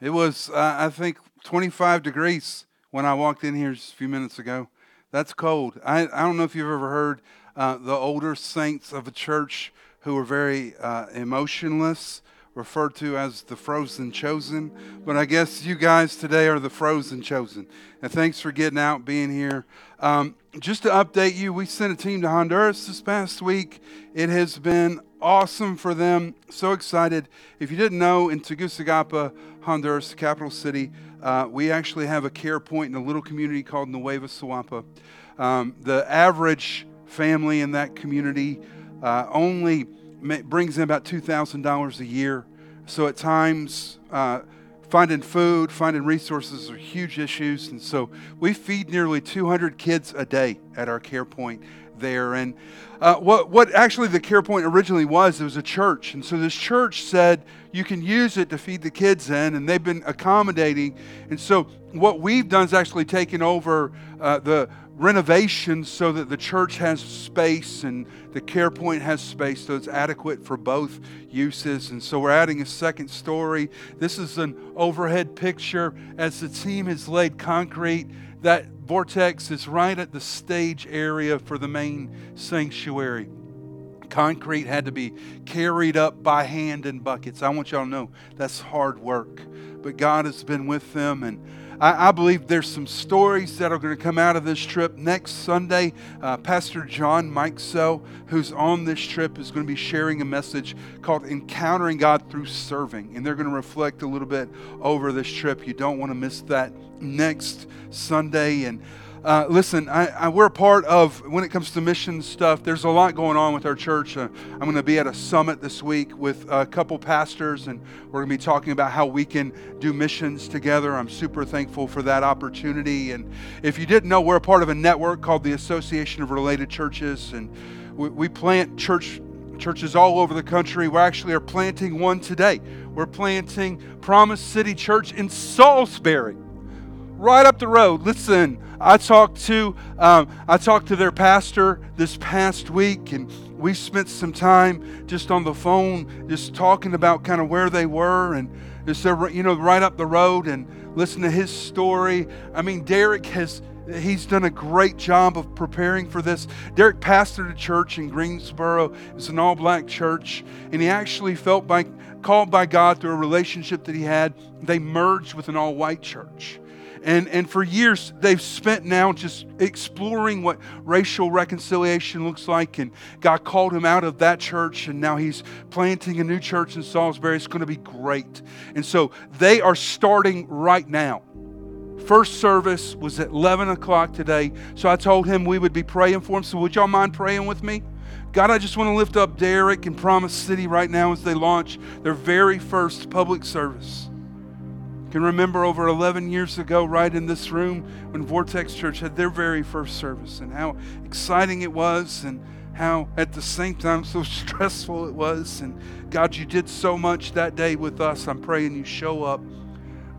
It was, uh, I think, 25 degrees when I walked in here just a few minutes ago. That's cold. I, I don't know if you've ever heard uh, the older saints of a church who were very uh, emotionless referred to as the frozen chosen. But I guess you guys today are the frozen chosen. And thanks for getting out, being here. Um, just to update you, we sent a team to Honduras this past week. It has been awesome for them. So excited. If you didn't know, in Tegucigalpa, Honduras, the capital city, uh, we actually have a care point in a little community called Nueva Suyapa. Um, the average family in that community uh, only brings in about $2,000 a year. So at times, uh, finding food, finding resources are huge issues. And so we feed nearly 200 kids a day at our care point there. And uh, what, what actually the care point originally was, it was a church. And so this church said you can use it to feed the kids in, and they've been accommodating. And so what we've done is actually taken over uh, the renovation so that the church has space and the care point has space so it's adequate for both uses and so we're adding a second story this is an overhead picture as the team has laid concrete that vortex is right at the stage area for the main sanctuary. Concrete had to be carried up by hand in buckets. I want y'all to know that's hard work. But God has been with them, and I, I believe there's some stories that are going to come out of this trip. Next Sunday, uh, Pastor John Mikesell, who's on this trip, is going to be sharing a message called Encountering God Through Serving. And they're going to reflect a little bit over this trip. You don't want to miss that next Sunday. And uh, listen, I, I, we're a part of, when it comes to mission stuff, there's a lot going on with our church. Uh, I'm going to be at a summit this week with a couple pastors, and we're going to be talking about how we can do missions together. I'm super thankful for that opportunity. And if you didn't know, we're a part of a network called the Association of Related Churches, and we, we plant church churches all over the country. We actually are planting one today. We're planting Promise City Church in Salisbury right up the road. Listen, I talked to um, I talked to their pastor this past week, and we spent some time just on the phone, just talking about kind of where they were, and just you know right up the road, and listen to his story. I mean, Derek has he's done a great job of preparing for this. Derek pastored a church in Greensboro. It's an all-black church, and he actually felt by called by God through a relationship that he had. They merged with an all-white church. And, and for years, they've spent now just exploring what racial reconciliation looks like. And God called him out of that church, and now he's planting a new church in Salisbury. It's going to be great. And so they are starting right now. First service was at 11 o'clock today. So I told him we would be praying for him. So would y'all mind praying with me? God, I just want to lift up Derek and Promise City right now as they launch their very first public service can remember over 11 years ago, right in this room, when Vortex Church had their very first service, and how exciting it was, and how at the same time so stressful it was. And God, you did so much that day with us. I'm praying you show up,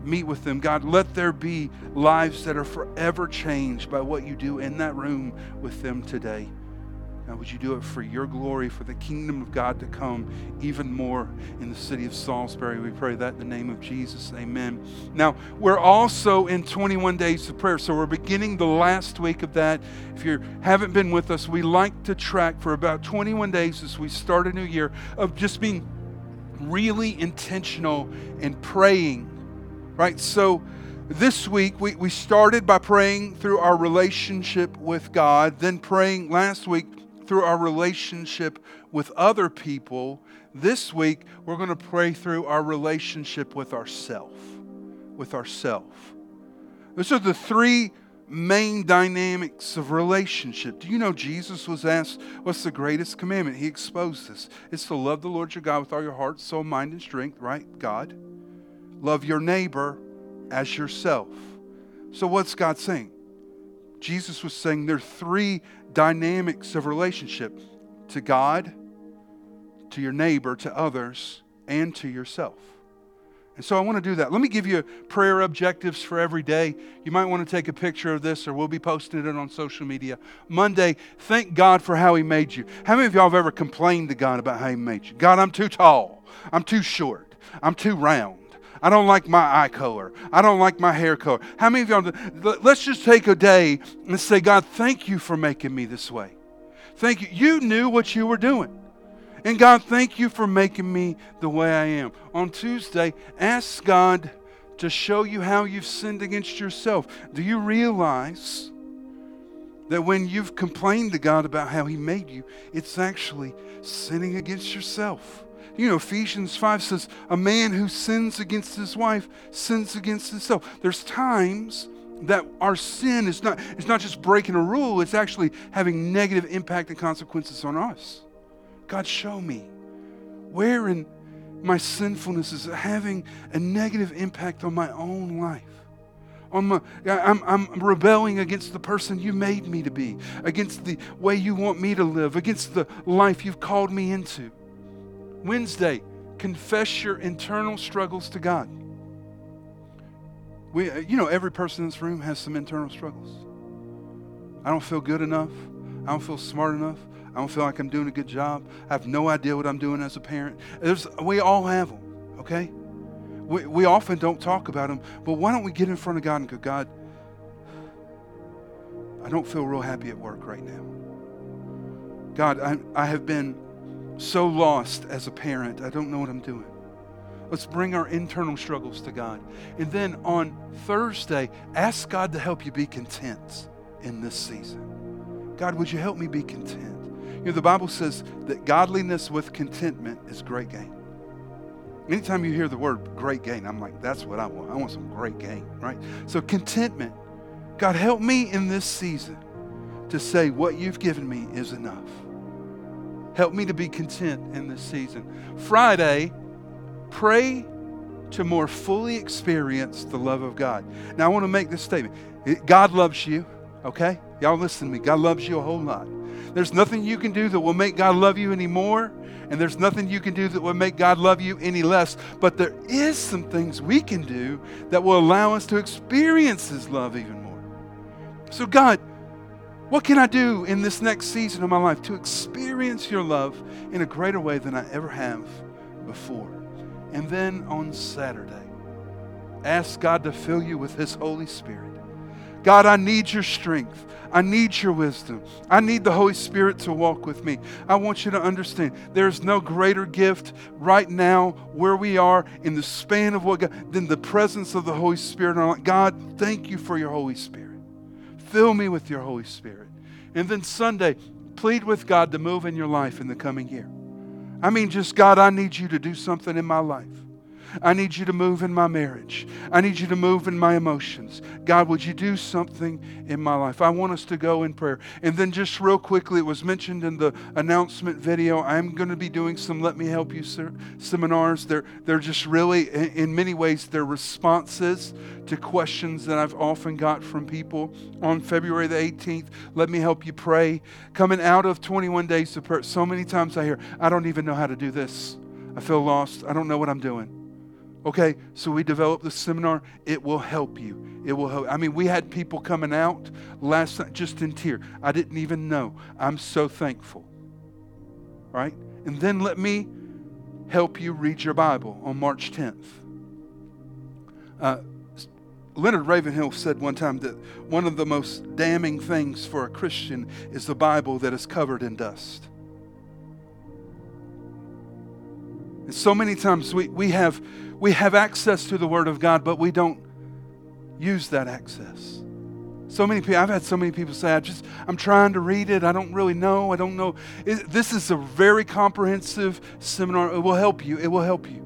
meet with them. God, let there be lives that are forever changed by what you do in that room with them today. God, would you do it for your glory, for the kingdom of God to come even more in the city of Salisbury? We pray that in the name of Jesus. Amen. Now, we're also in 21 days of prayer. So we're beginning the last week of that. If you haven't been with us, we like to track for about 21 days as we start a new year of just being really intentional and praying, right? So, this week we, we started by praying through our relationship with God, then praying last week through our relationship with other people, this week we're going to pray through our relationship with ourself. With ourself. Those are the three main dynamics of relationship. Do you know Jesus was asked, What's the greatest commandment? He exposed this. It's to love the Lord your God with all your heart, soul, mind, and strength, right? God. love your neighbor as yourself. So, what's God saying? Jesus was saying there are three dynamics of relationship to God, to your neighbor, to others, and to yourself. And so I want to do that. Let me give you prayer objectives for every day. You might want to take a picture of this or we'll be posting it on social media. Monday, thank God for how He made you. How many of y'all have ever complained to God about how He made you? God, I'm too tall. I'm too short. I'm too round. I don't like my eye color. I don't like my hair color. How many of y'all, let's just take a day and say, God, thank you for making me this way. Thank you. You knew what you were doing. And God, thank you for making me the way I am. On Tuesday, ask God to show you how you've sinned against yourself. Do you realize that when you've complained to God about how He made you, it's actually sinning against yourself? You know, Ephesians 5 says, A man who sins against his wife sins against himself. There's times that our sin is not, it's not just breaking a rule, it's actually having negative impact and consequences on us. God, show me where in my sinfulness is having a negative impact on my own life. On my, I'm, I'm rebelling against the person you made me to be, against the way you want me to live, against the life you've called me into. Wednesday, confess your internal struggles to God. We, uh, you know, every person in this room has some internal struggles. I don't feel good enough. I don't feel smart enough. I don't feel like I'm doing a good job. I have no idea what I'm doing as a parent. There's, we all have them, okay? We, we often don't talk about them, but why don't we get in front of God and go, God, I don't feel real happy at work right now. God, I, I have been so lost as a parent. I don't know what I'm doing. Let's bring our internal struggles to God. And then on Thursday, ask God to help you be content in this season. God, would you help me be content? You know, the Bible says that godliness with contentment is great gain. Anytime you hear the word great gain, I'm like, that's what I want. I want some great gain, right? So, contentment. God, help me in this season to say what you've given me is enough. Help me to be content in this season. Friday, pray to more fully experience the love of God. Now, I want to make this statement God loves you, okay? Y'all listen to me. God loves you a whole lot. There's nothing you can do that will make God love you anymore, and there's nothing you can do that will make God love you any less. But there is some things we can do that will allow us to experience His love even more. So, God, what can I do in this next season of my life to experience your love in a greater way than I ever have before? And then on Saturday, ask God to fill you with His Holy Spirit. God, I need your strength. I need your wisdom. I need the Holy Spirit to walk with me. I want you to understand there's no greater gift right now where we are in the span of what God, than the presence of the Holy Spirit. God, thank you for your Holy Spirit. Fill me with your Holy Spirit. And then Sunday, plead with God to move in your life in the coming year. I mean, just God, I need you to do something in my life. I need you to move in my marriage. I need you to move in my emotions. God, would you do something in my life? I want us to go in prayer. And then, just real quickly, it was mentioned in the announcement video. I'm going to be doing some Let Me Help You sir, seminars. They're, they're just really, in many ways, they're responses to questions that I've often got from people on February the 18th. Let me help you pray. Coming out of 21 days of prayer, so many times I hear, I don't even know how to do this. I feel lost. I don't know what I'm doing. Okay, so we developed the seminar. It will help you. It will help. I mean, we had people coming out last night just in tears. I didn't even know. I'm so thankful. Right? And then let me help you read your Bible on March 10th. Uh, Leonard Ravenhill said one time that one of the most damning things for a Christian is the Bible that is covered in dust. And so many times we, we have we have access to the Word of God, but we don't use that access. So many people, I've had so many people say, I just, I'm trying to read it. I don't really know. I don't know. It, this is a very comprehensive seminar. It will help you. It will help you.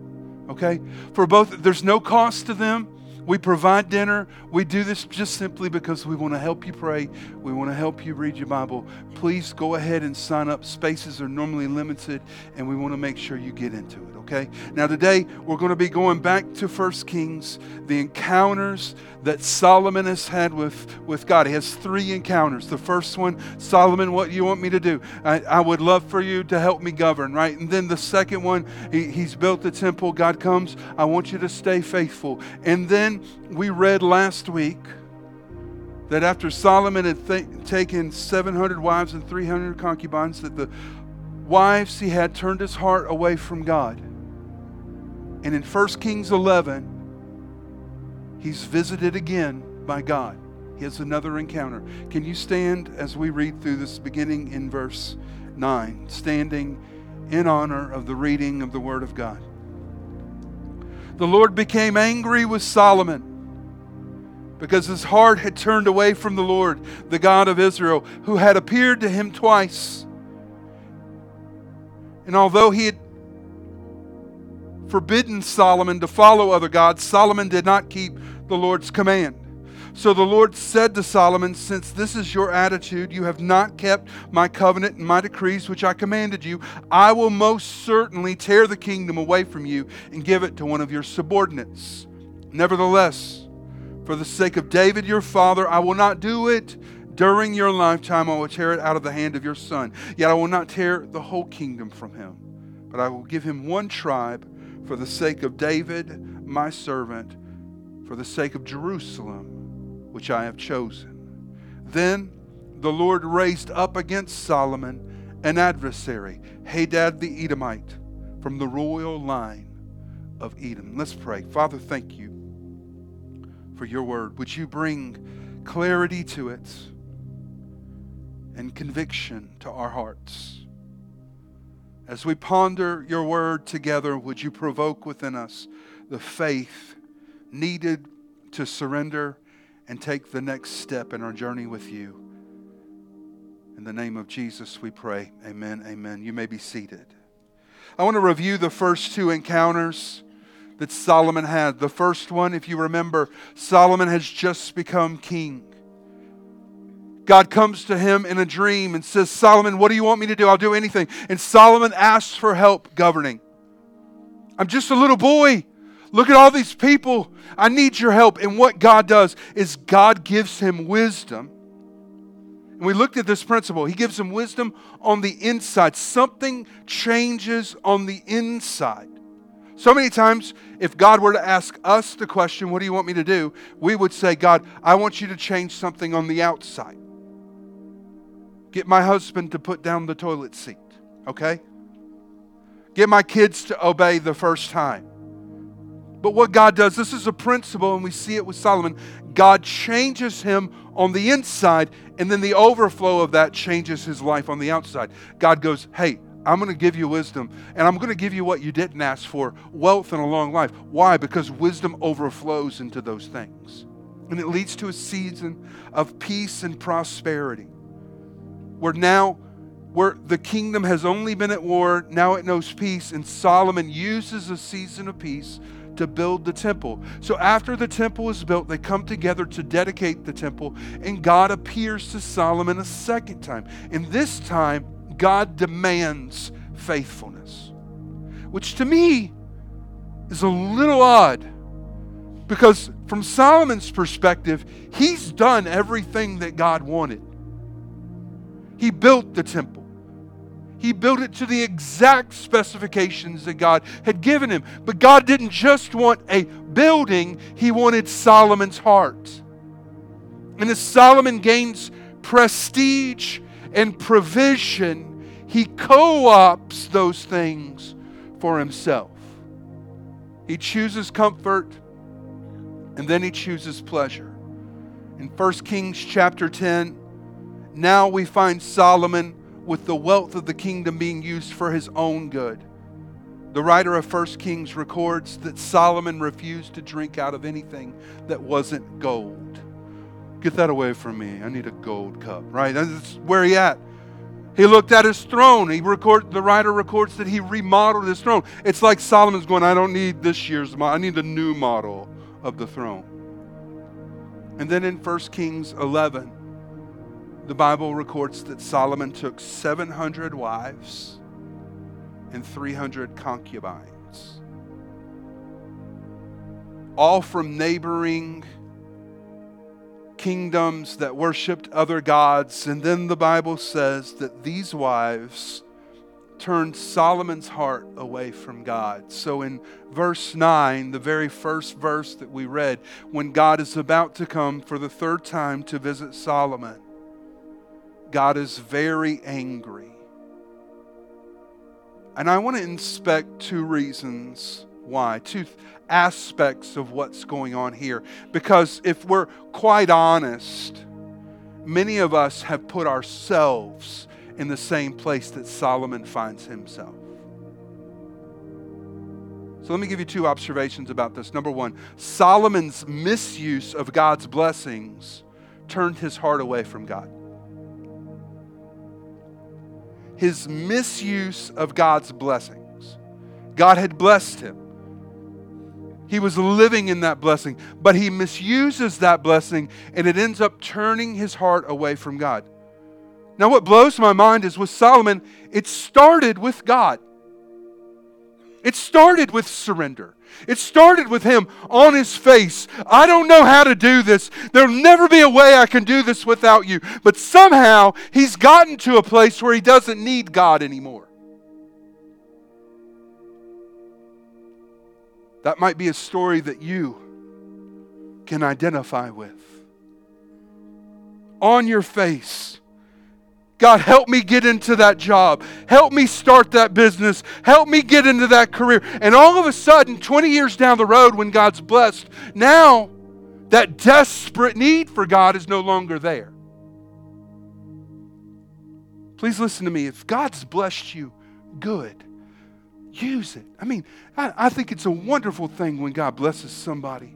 Okay? For both, there's no cost to them. We provide dinner. We do this just simply because we want to help you pray. We want to help you read your Bible. Please go ahead and sign up. Spaces are normally limited, and we want to make sure you get into it, okay? Now, today, we're going to be going back to First Kings, the encounters that Solomon has had with, with God. He has three encounters. The first one, Solomon, what do you want me to do? I, I would love for you to help me govern, right? And then the second one, he, he's built the temple. God comes, I want you to stay faithful. And then we read last week that after Solomon had th- taken 700 wives and 300 concubines, that the wives he had turned his heart away from God. And in 1 Kings 11, he's visited again by God. He has another encounter. Can you stand as we read through this beginning in verse 9, standing in honor of the reading of the Word of God? The Lord became angry with Solomon because his heart had turned away from the Lord, the God of Israel, who had appeared to him twice. And although he had forbidden Solomon to follow other gods, Solomon did not keep the Lord's command. So the Lord said to Solomon, Since this is your attitude, you have not kept my covenant and my decrees which I commanded you, I will most certainly tear the kingdom away from you and give it to one of your subordinates. Nevertheless, for the sake of David your father, I will not do it. During your lifetime, I will tear it out of the hand of your son. Yet I will not tear the whole kingdom from him, but I will give him one tribe for the sake of David, my servant, for the sake of Jerusalem, which I have chosen. Then the Lord raised up against Solomon an adversary, Hadad the Edomite, from the royal line of Edom. Let's pray. Father, thank you for your word. Would you bring clarity to it and conviction to our hearts? As we ponder your word together, would you provoke within us the faith needed to surrender and take the next step in our journey with you? In the name of Jesus, we pray. Amen. Amen. You may be seated. I want to review the first two encounters that Solomon had. The first one, if you remember, Solomon has just become king. God comes to him in a dream and says, Solomon, what do you want me to do? I'll do anything. And Solomon asks for help governing. I'm just a little boy. Look at all these people. I need your help. And what God does is God gives him wisdom. And we looked at this principle. He gives him wisdom on the inside. Something changes on the inside. So many times, if God were to ask us the question, What do you want me to do? we would say, God, I want you to change something on the outside. Get my husband to put down the toilet seat, okay? Get my kids to obey the first time. But what God does, this is a principle, and we see it with Solomon. God changes him on the inside, and then the overflow of that changes his life on the outside. God goes, Hey, I'm going to give you wisdom, and I'm going to give you what you didn't ask for wealth and a long life. Why? Because wisdom overflows into those things. And it leads to a season of peace and prosperity. Where now, where the kingdom has only been at war, now it knows peace, and Solomon uses a season of peace to build the temple. So after the temple is built, they come together to dedicate the temple, and God appears to Solomon a second time. And this time, God demands faithfulness, which to me is a little odd because from Solomon's perspective, he's done everything that God wanted. He built the temple. He built it to the exact specifications that God had given him. But God didn't just want a building, He wanted Solomon's heart. And as Solomon gains prestige and provision, he co opts those things for himself. He chooses comfort and then he chooses pleasure. In 1 Kings chapter 10, now we find Solomon with the wealth of the kingdom being used for his own good. The writer of 1 Kings records that Solomon refused to drink out of anything that wasn't gold. Get that away from me. I need a gold cup, right? That's where he at. He looked at his throne. He record, the writer records that he remodeled his throne. It's like Solomon's going, I don't need this year's model. I need the new model of the throne. And then in 1 Kings 11, the Bible records that Solomon took 700 wives and 300 concubines, all from neighboring kingdoms that worshiped other gods. And then the Bible says that these wives turned Solomon's heart away from God. So in verse 9, the very first verse that we read, when God is about to come for the third time to visit Solomon, God is very angry. And I want to inspect two reasons why, two aspects of what's going on here. Because if we're quite honest, many of us have put ourselves in the same place that Solomon finds himself. So let me give you two observations about this. Number one, Solomon's misuse of God's blessings turned his heart away from God. His misuse of God's blessings. God had blessed him. He was living in that blessing, but he misuses that blessing and it ends up turning his heart away from God. Now, what blows my mind is with Solomon, it started with God. It started with surrender. It started with him on his face. I don't know how to do this. There'll never be a way I can do this without you. But somehow he's gotten to a place where he doesn't need God anymore. That might be a story that you can identify with. On your face, God, help me get into that job. Help me start that business. Help me get into that career. And all of a sudden, 20 years down the road, when God's blessed, now that desperate need for God is no longer there. Please listen to me. If God's blessed you, good. Use it. I mean, I, I think it's a wonderful thing when God blesses somebody.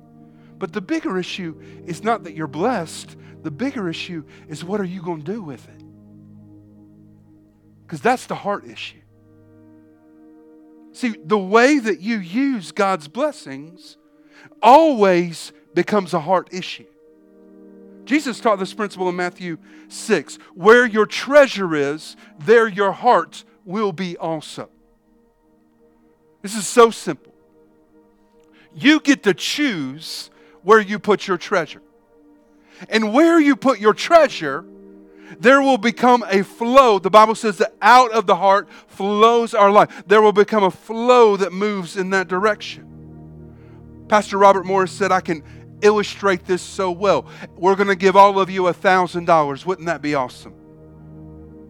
But the bigger issue is not that you're blessed, the bigger issue is what are you going to do with it? Because that's the heart issue. See, the way that you use God's blessings always becomes a heart issue. Jesus taught this principle in Matthew 6 where your treasure is, there your heart will be also. This is so simple. You get to choose where you put your treasure. And where you put your treasure there will become a flow. The Bible says that out of the heart flows our life. There will become a flow that moves in that direction. Pastor Robert Morris said, I can illustrate this so well. We're going to give all of you a $1,000. Wouldn't that be awesome?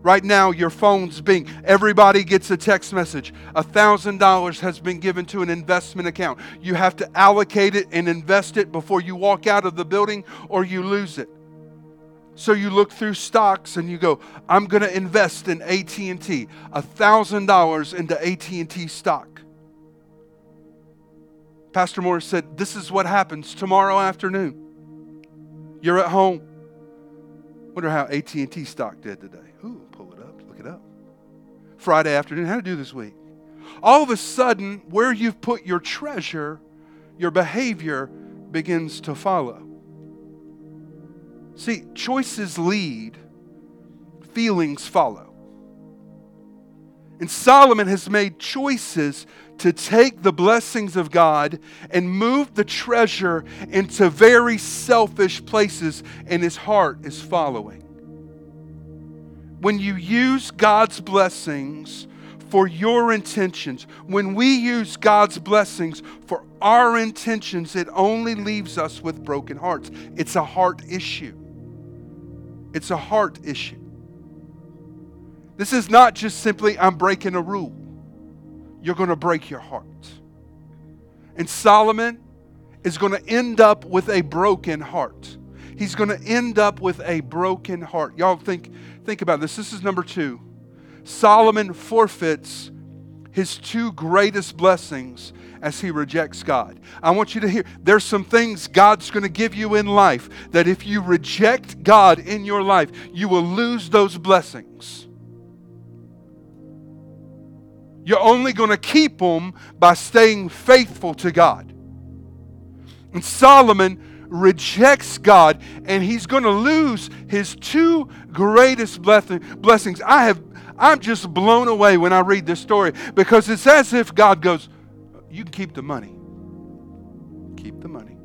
Right now, your phone's being, everybody gets a text message. A $1,000 has been given to an investment account. You have to allocate it and invest it before you walk out of the building or you lose it. So you look through stocks and you go, I'm going to invest in AT&T, $1,000 into AT&T stock. Pastor Morris said, this is what happens tomorrow afternoon. You're at home. Wonder how AT&T stock did today. Ooh, pull it up, look it up. Friday afternoon, how to do this week. All of a sudden, where you've put your treasure, your behavior begins to follow. See, choices lead, feelings follow. And Solomon has made choices to take the blessings of God and move the treasure into very selfish places, and his heart is following. When you use God's blessings for your intentions, when we use God's blessings for our intentions, it only leaves us with broken hearts. It's a heart issue. It's a heart issue. This is not just simply, I'm breaking a rule. You're going to break your heart. And Solomon is going to end up with a broken heart. He's going to end up with a broken heart. Y'all think, think about this. This is number two. Solomon forfeits his two greatest blessings as he rejects God. I want you to hear there's some things God's going to give you in life that if you reject God in your life, you will lose those blessings. You're only going to keep them by staying faithful to God. And Solomon rejects God and he's going to lose his two greatest blessings. I have I'm just blown away when I read this story because it's as if God goes, "You can keep the money. Keep the money.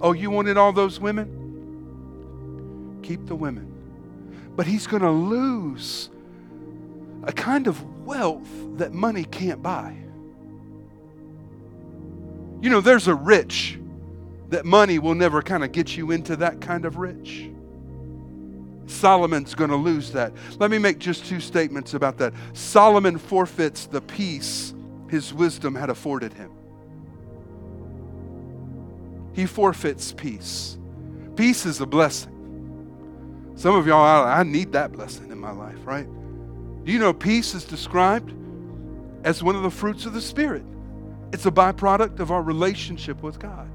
Oh, you wanted all those women? Keep the women." But he's going to lose a kind of wealth that money can't buy. You know, there's a rich that money will never kind of get you into that kind of rich. Solomon's going to lose that. Let me make just two statements about that. Solomon forfeits the peace his wisdom had afforded him. He forfeits peace. Peace is a blessing. Some of y'all, I need that blessing in my life, right? Do you know peace is described as one of the fruits of the Spirit? It's a byproduct of our relationship with God.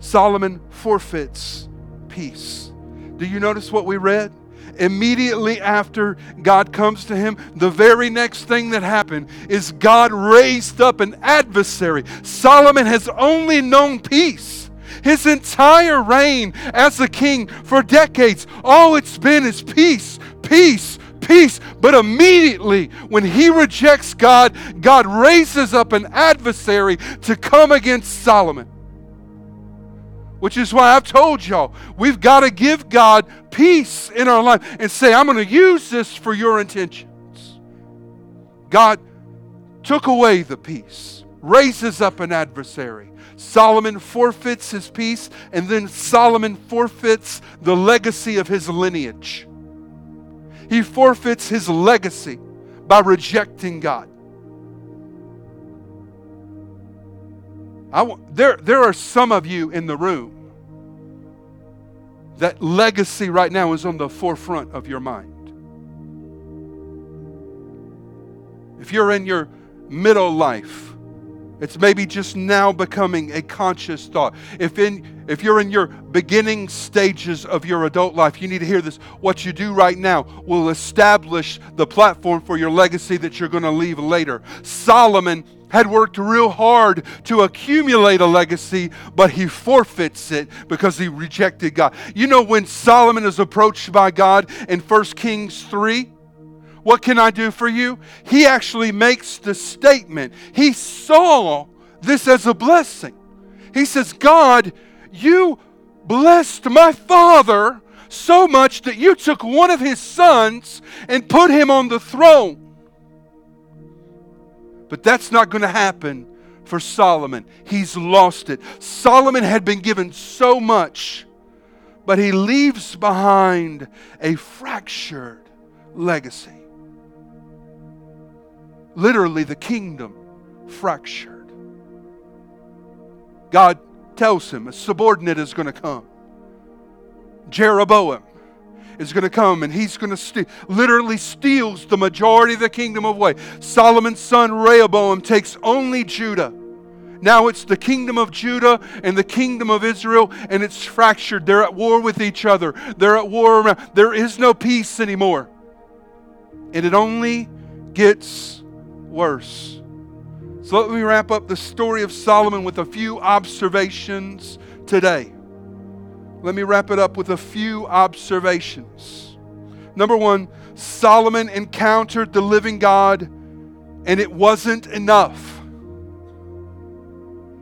Solomon forfeits peace. Do you notice what we read? Immediately after God comes to him, the very next thing that happened is God raised up an adversary. Solomon has only known peace. His entire reign as a king for decades, all it's been is peace, peace, peace. But immediately, when he rejects God, God raises up an adversary to come against Solomon. Which is why I've told y'all, we've got to give God peace in our life and say, I'm going to use this for your intentions. God took away the peace, raises up an adversary. Solomon forfeits his peace, and then Solomon forfeits the legacy of his lineage he forfeits his legacy by rejecting God. I, there, there are some of you in the room that legacy right now is on the forefront of your mind. If you're in your middle life, it's maybe just now becoming a conscious thought. If in if you're in your beginning stages of your adult life, you need to hear this. What you do right now will establish the platform for your legacy that you're going to leave later. Solomon had worked real hard to accumulate a legacy, but he forfeits it because he rejected God. You know, when Solomon is approached by God in 1 Kings 3, what can I do for you? He actually makes the statement. He saw this as a blessing. He says, God, you blessed my father so much that you took one of his sons and put him on the throne. But that's not going to happen for Solomon. He's lost it. Solomon had been given so much, but he leaves behind a fractured legacy literally the kingdom fractured. God tells him a subordinate is going to come. Jeroboam is going to come and he's going to literally steals the majority of the kingdom away. Solomon's son Rehoboam takes only Judah. Now it's the kingdom of Judah and the kingdom of Israel, and it's fractured. They're at war with each other. They're at war around. There is no peace anymore. And it only gets worse. So let me wrap up the story of Solomon with a few observations today. Let me wrap it up with a few observations. Number one, Solomon encountered the living God and it wasn't enough.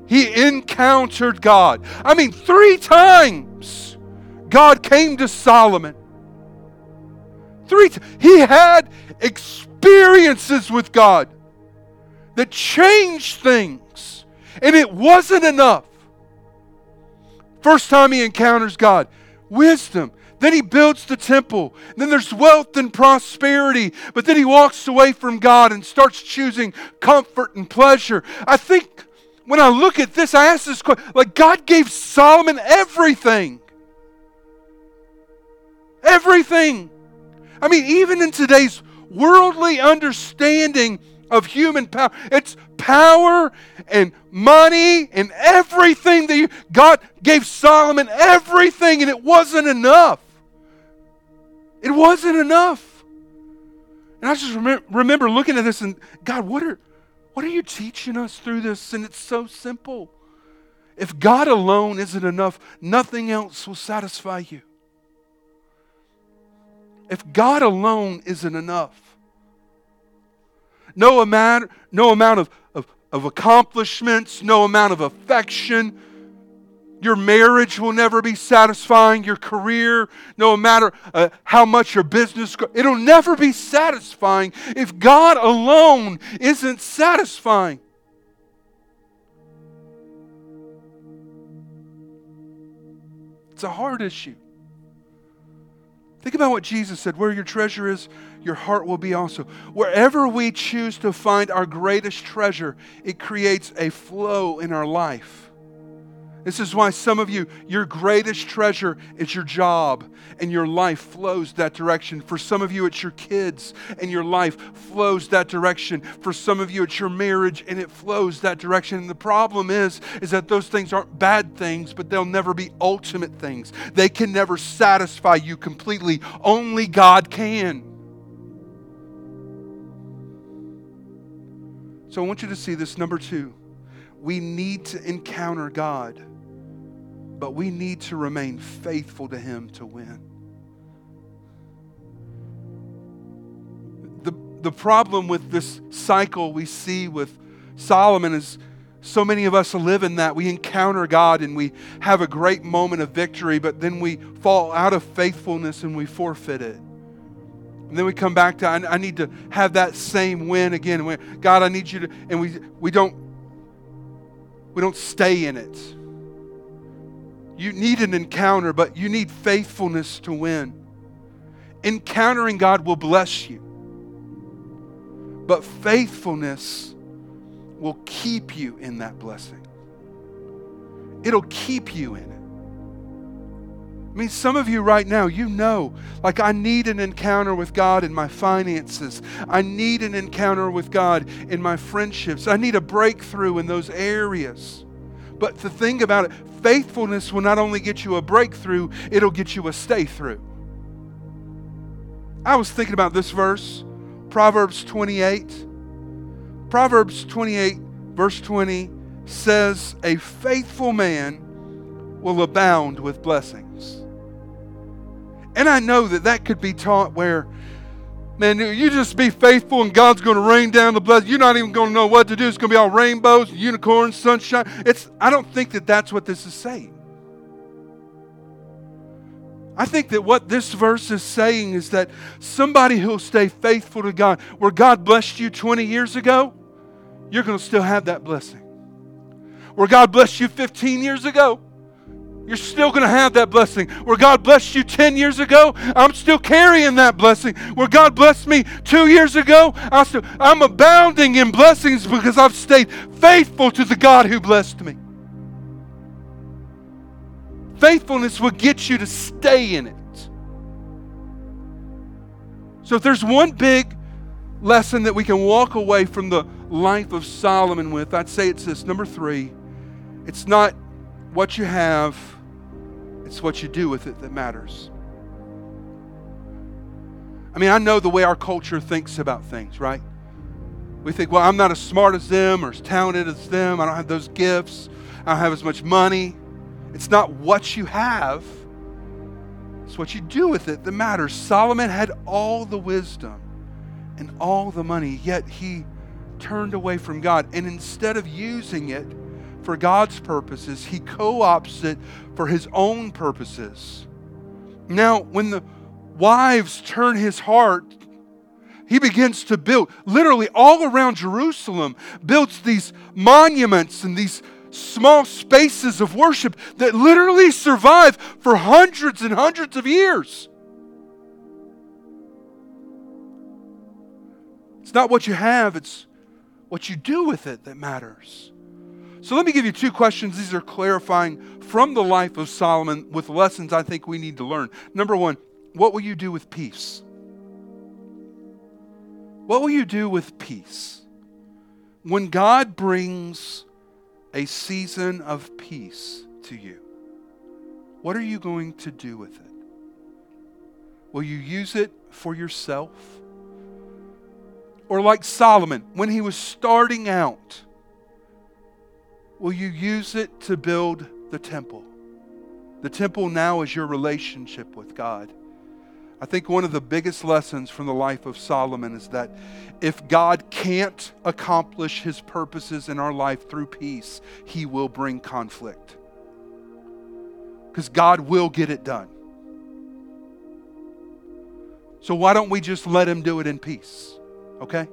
He encountered God. I mean, three times God came to Solomon. Three t- he had experiences with God that changed things. And it wasn't enough. First time he encounters God, wisdom. Then he builds the temple. Then there's wealth and prosperity. But then he walks away from God and starts choosing comfort and pleasure. I think when I look at this, I ask this question like, God gave Solomon everything. Everything. I mean, even in today's worldly understanding, of human power. It's power and money and everything that you, God gave Solomon everything, and it wasn't enough. It wasn't enough. And I just remember, remember looking at this and God, what are what are you teaching us through this? And it's so simple. If God alone isn't enough, nothing else will satisfy you. If God alone isn't enough, no amount, no amount of, of, of accomplishments, no amount of affection, your marriage will never be satisfying. Your career, no matter uh, how much your business, it'll never be satisfying if God alone isn't satisfying. It's a hard issue. Think about what Jesus said where your treasure is, your heart will be also. Wherever we choose to find our greatest treasure, it creates a flow in our life. This is why some of you, your greatest treasure is your job, and your life flows that direction. For some of you, it's your kids, and your life flows that direction. For some of you, it's your marriage, and it flows that direction. And the problem is, is that those things aren't bad things, but they'll never be ultimate things. They can never satisfy you completely. Only God can. So I want you to see this number two. We need to encounter God but we need to remain faithful to Him to win. The, the problem with this cycle we see with Solomon is so many of us live in that. We encounter God and we have a great moment of victory, but then we fall out of faithfulness and we forfeit it. And then we come back to, I, I need to have that same win again. God, I need you to, and we, we don't, we don't stay in it. You need an encounter, but you need faithfulness to win. Encountering God will bless you, but faithfulness will keep you in that blessing. It'll keep you in it. I mean, some of you right now, you know, like I need an encounter with God in my finances. I need an encounter with God in my friendships. I need a breakthrough in those areas. But the thing about it, faithfulness will not only get you a breakthrough, it'll get you a stay through. I was thinking about this verse, Proverbs 28. Proverbs 28, verse 20 says, A faithful man will abound with blessings. And I know that that could be taught where Man, you just be faithful and God's going to rain down the blessing. You're not even going to know what to do. It's going to be all rainbows, unicorns, sunshine. It's, I don't think that that's what this is saying. I think that what this verse is saying is that somebody who'll stay faithful to God, where God blessed you 20 years ago, you're going to still have that blessing. Where God blessed you 15 years ago, you're still going to have that blessing. Where God blessed you 10 years ago, I'm still carrying that blessing. Where God blessed me two years ago, I'm, still, I'm abounding in blessings because I've stayed faithful to the God who blessed me. Faithfulness will get you to stay in it. So, if there's one big lesson that we can walk away from the life of Solomon with, I'd say it's this. Number three, it's not what you have, it's what you do with it that matters. I mean, I know the way our culture thinks about things, right? We think, well, I'm not as smart as them or as talented as them. I don't have those gifts. I don't have as much money. It's not what you have, it's what you do with it that matters. Solomon had all the wisdom and all the money, yet he turned away from God. And instead of using it for God's purposes, he co opts it for his own purposes. Now, when the wives turn his heart, he begins to build, literally all around Jerusalem, builds these monuments and these small spaces of worship that literally survive for hundreds and hundreds of years. It's not what you have, it's what you do with it that matters. So let me give you two questions. These are clarifying from the life of Solomon with lessons I think we need to learn. Number one, what will you do with peace? What will you do with peace? When God brings a season of peace to you, what are you going to do with it? Will you use it for yourself? Or like Solomon, when he was starting out, will you use it to build the temple? The temple now is your relationship with God. I think one of the biggest lessons from the life of Solomon is that if God can't accomplish his purposes in our life through peace, he will bring conflict. Because God will get it done. So why don't we just let him do it in peace? Okay?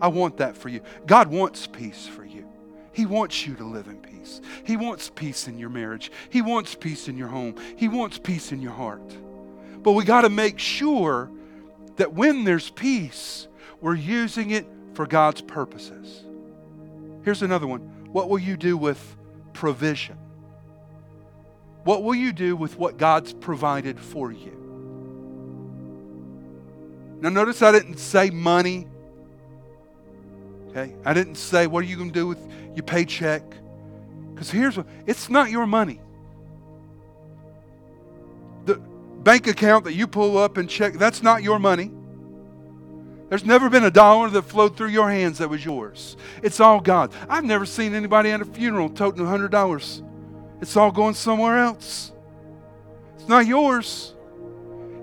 I want that for you. God wants peace for you. He wants you to live in peace. He wants peace in your marriage. He wants peace in your home. He wants peace in your heart. But we got to make sure that when there's peace, we're using it for God's purposes. Here's another one. What will you do with provision? What will you do with what God's provided for you? Now, notice I didn't say money. Okay? I didn't say, what are you going to do with your paycheck? Because here's what it's not your money. The bank account that you pull up and check, that's not your money. There's never been a dollar that flowed through your hands that was yours. It's all God. I've never seen anybody at a funeral toting $100. It's all going somewhere else. It's not yours.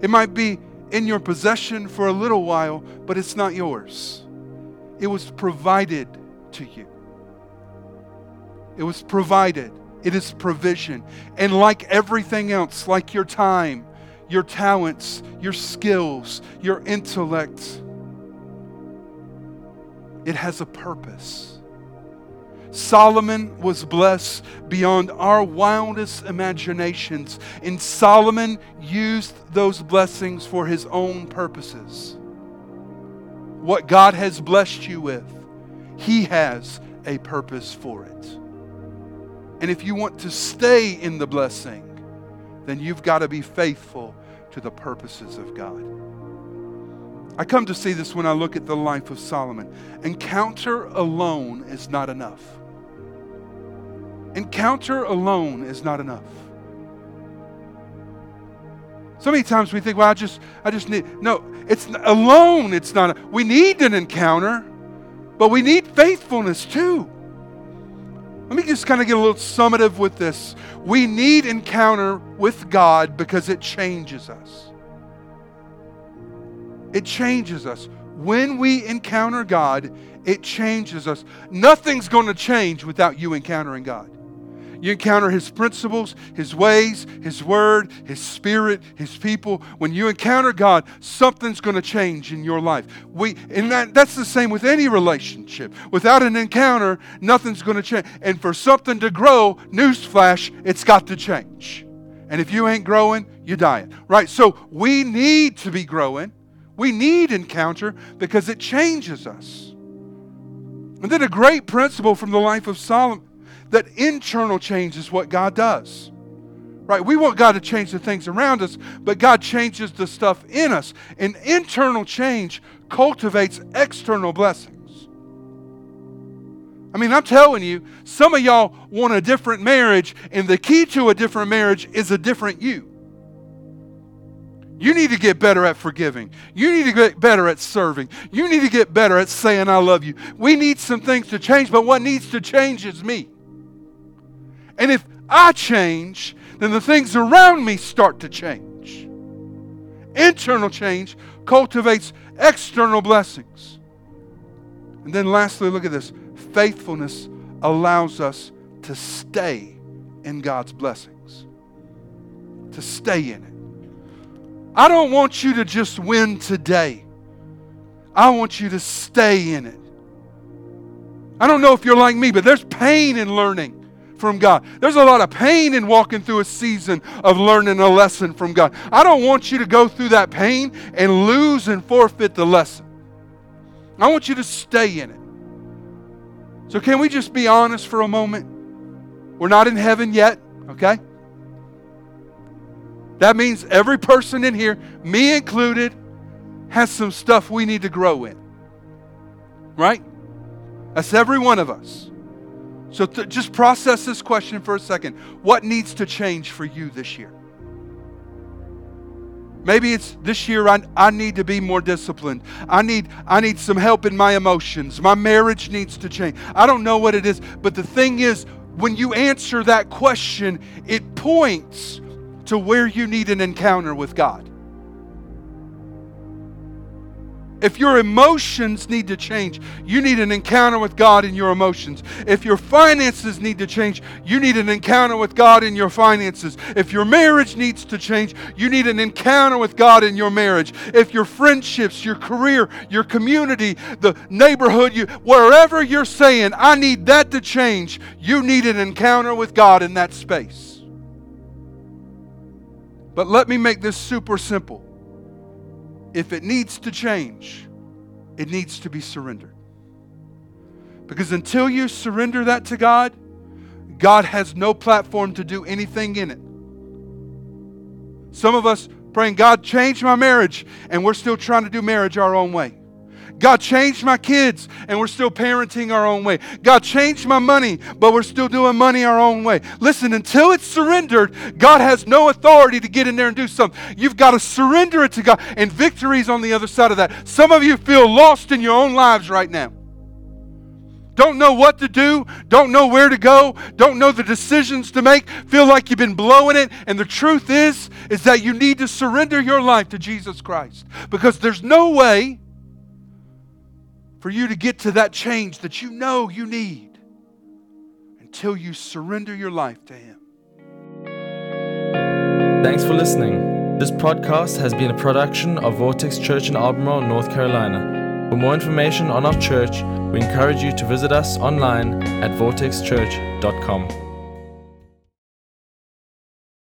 It might be in your possession for a little while, but it's not yours. It was provided to you. It was provided. It is provision. And like everything else, like your time, your talents, your skills, your intellect, it has a purpose. Solomon was blessed beyond our wildest imaginations, and Solomon used those blessings for his own purposes. What God has blessed you with, He has a purpose for it. And if you want to stay in the blessing, then you've got to be faithful to the purposes of God. I come to see this when I look at the life of Solomon. Encounter alone is not enough. Encounter alone is not enough. So many times we think, well, I just, I just need. No, it's alone. It's not. A, we need an encounter, but we need faithfulness too. Let me just kind of get a little summative with this. We need encounter with God because it changes us. It changes us. When we encounter God, it changes us. Nothing's going to change without you encountering God. You encounter His principles, His ways, His word, His spirit, His people. When you encounter God, something's going to change in your life. We, and that, that's the same with any relationship. Without an encounter, nothing's going to change. And for something to grow, newsflash, it's got to change. And if you ain't growing, you're dying. Right? So we need to be growing. We need encounter because it changes us. And then a great principle from the life of Solomon that internal change is what God does. Right? We want God to change the things around us, but God changes the stuff in us. And internal change cultivates external blessings. I mean, I'm telling you, some of y'all want a different marriage, and the key to a different marriage is a different you. You need to get better at forgiving. You need to get better at serving. You need to get better at saying, I love you. We need some things to change, but what needs to change is me. And if I change, then the things around me start to change. Internal change cultivates external blessings. And then lastly, look at this faithfulness allows us to stay in God's blessings, to stay in it. I don't want you to just win today, I want you to stay in it. I don't know if you're like me, but there's pain in learning from God. There's a lot of pain in walking through a season of learning a lesson from God. I don't want you to go through that pain and lose and forfeit the lesson. I want you to stay in it. So, can we just be honest for a moment? We're not in heaven yet, okay? That means every person in here, me included, has some stuff we need to grow in. Right? That's every one of us. So th- just process this question for a second. What needs to change for you this year? Maybe it's this year I, I need to be more disciplined. I need, I need some help in my emotions. My marriage needs to change. I don't know what it is, but the thing is, when you answer that question, it points to where you need an encounter with God. If your emotions need to change, you need an encounter with God in your emotions. If your finances need to change, you need an encounter with God in your finances. If your marriage needs to change, you need an encounter with God in your marriage. If your friendships, your career, your community, the neighborhood, you wherever you're saying, I need that to change, you need an encounter with God in that space. But let me make this super simple if it needs to change, it needs to be surrendered. Because until you surrender that to God, God has no platform to do anything in it. Some of us praying, God, change my marriage, and we're still trying to do marriage our own way. God changed my kids and we're still parenting our own way. God changed my money, but we're still doing money our own way. Listen, until it's surrendered, God has no authority to get in there and do something. You've got to surrender it to God, and victory's on the other side of that. Some of you feel lost in your own lives right now. Don't know what to do, don't know where to go, don't know the decisions to make, feel like you've been blowing it, and the truth is is that you need to surrender your life to Jesus Christ because there's no way for you to get to that change that you know you need until you surrender your life to Him. Thanks for listening. This podcast has been a production of Vortex Church in Albemarle, North Carolina. For more information on our church, we encourage you to visit us online at vortexchurch.com.